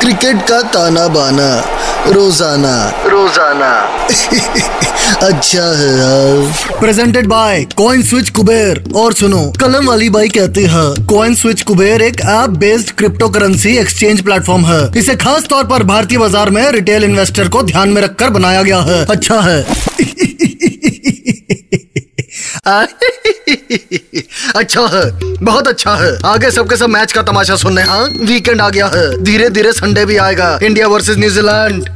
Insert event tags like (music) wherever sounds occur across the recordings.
Cricket का ताना बाना रोज़ाना। रोज़ाना। (laughs) अच्छा है यार। Presented by coin switch Kuber और सुनो कलम वाली बाई कहती है कॉइन स्विच कुबेर एक app based cryptocurrency exchange platform है। इसे खास तौर पर भारतीय बाज़ार में रिटेल इन्वेस्टर को ध्यान में रखकर बनाया गया है। अच्छा है। (laughs) (laughs) अच्छा है, बहुत अच्छा है। आगे सबके सब मैच का तमाशा सुनने हाँ? वीकेंड आ गया है। धीरे धीरे संडे भी आएगा। इंडिया वर्सेस न्यूजीलैंड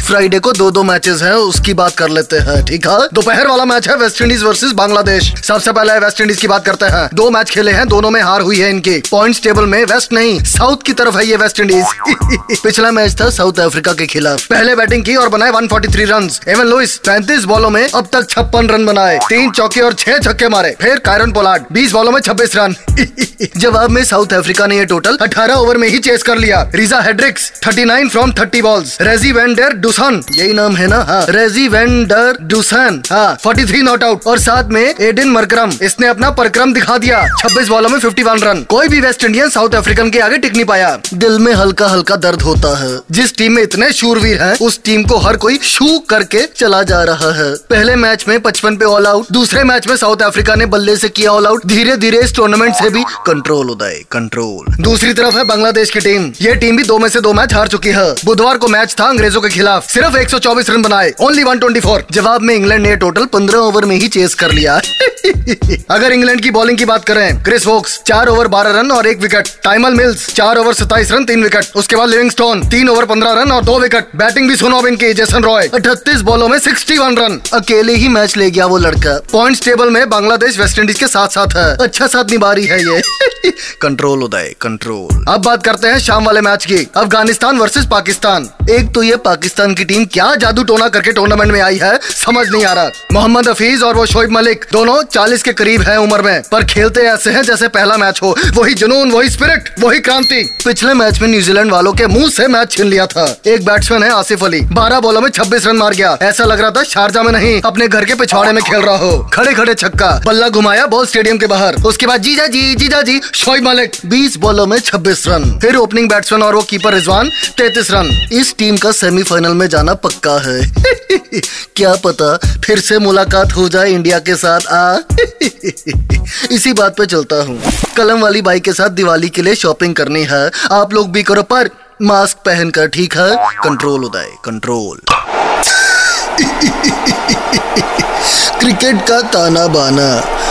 फ्राइडे को दो दो मैचेस हैं, उसकी बात कर लेते हैं, ठीक है? दोपहर वाला मैच है वेस्ट इंडीज वर्सेज बांग्लादेश सबसे पहले वेस्ट इंडीज की बात करते हैं। दो मैच खेले हैं, दोनों में हार हुई है इनकी। पॉइंट टेबल में वेस्ट नहीं साउथ की तरफ़ है ये वेस्ट इंडीज (laughs) पिछला मैच था साउथ अफ्रीका के खिलाफ। पहले बैटिंग की और बनाए 143 रन एवन लुइस पैंतीस बॉलों में अब तक छप्पन रन बनाए। तीन चौके और छह छक्के मारे। फिर कायरन पोलार्ड 20 बॉलों में 26 रन। जवाब में साउथ अफ्रीका ने यह टोटल 18 ओवर में ही चेस कर लिया। Reeza Hendricks 39 from 30 balls Rassie van der Dussen. यही नाम है ना? हाँ। Rassie van der Dussen. हाँ 43 नॉट आउट और साथ में एडिन मरक्रम। इसने अपना परक्रम दिखा दिया। 26 बॉलों में 51 रन। कोई भी वेस्ट इंडियन साउथ अफ्रीकन के आगे टिक नहीं पाया। दिल में हल्का हल्का दर्द होता है। जिस टीम में इतने शूरवीर हैं, उस टीम को हर कोई शू करके चला जा रहा है। पहले मैच में पचपन पे ऑल आउट दूसरे मैच में साउथ अफ्रीका ने बल्ले से किया ऑल आउट धीरे धीरे इस टूर्नामेंट से भी कंट्रोल उदय कंट्रोल दूसरी तरफ़ है बांग्लादेश की टीम ये टीम भी दो में से दो मैच हार चुकी है। बुधवार को मैच था अंग्रेज़ों के खिलाफ। सिर्फ़ 124 रन बनाए। ओनली 124 जवाब में इंग्लैंड ने टोटल 15 ओवर में ही चेस कर लिया। (laughs) अगर इंग्लैंड की बॉलिंग की बात करें क्रिस वोक्स चार ओवर बारह रन और एक विकेट टाइमल मिल्स चार ओवर सत्ताईस रन, तीन विकेट उसके बाद लिविंगस्टोन तीन ओवर पंद्रह रन और दो विकेट बैटिंग भी सुनो इनकी जेसन रॉय अठतीस बॉलों में सिक्सटी वन रन अकेले ही मैच ले गया वो लड़का। पॉइंट्स टेबल में बांग्लादेश वेस्ट इंडीज के साथ साथ है। अच्छा साथ निभा रही है ये। (laughs) कंट्रोल उदय कंट्रोल अब बात करते हैं शाम वाले मैच की। अफ़गानिस्तान वर्सेस पाकिस्तान। एक तो ये पाकिस्तान की टीम क्या जादू टोना करके टूर्नामेंट में आई है, समझ नहीं आ रहा। मोहम्मद हफीज और वो शोएब मलिक दोनों चालीस के करीब है उम्र में, पर खेलते ऐसे हैं जैसे पहला मैच हो। वही जुनून, वही स्पिरिट वही क्रांति। पिछले मैच में न्यूजीलैंड वालों के मुँह से मैच छीन लिया था। एक बैट्समैन है आसिफ अली। बारह बॉलों में छब्बीस रन मार गया। ऐसा लग रहा था शारजा में नहीं, अपने घर के पिछवाड़े में खेल रहा हो। खड़े खड़े छक्का, बल्ला घुमाया बॉल स्टेडियम के बाहर। उसके बाद जीजा जी जीजा जी, शोएब मलिक। बीस बॉलों में छब्बीस रन। फिर ओपनिंग बैट्समैन और वो कीपर रिजवान, तैतीस रन। इस टीम का सेमीफाइनल में जाना पक्का है। (laughs) क्या पता फिर से मुलाकात हो जाए इंडिया के साथ, आ? (laughs) इसी बात पे चलता हूँ। कलम वाली बाई के साथ दिवाली के लिए शॉपिंग करनी है। आप लोग भी करो, पर मास्क पहनकर ठीक है? कंट्रोल उदय कंट्रोल क्रिकेट (laughs) का ताना बाना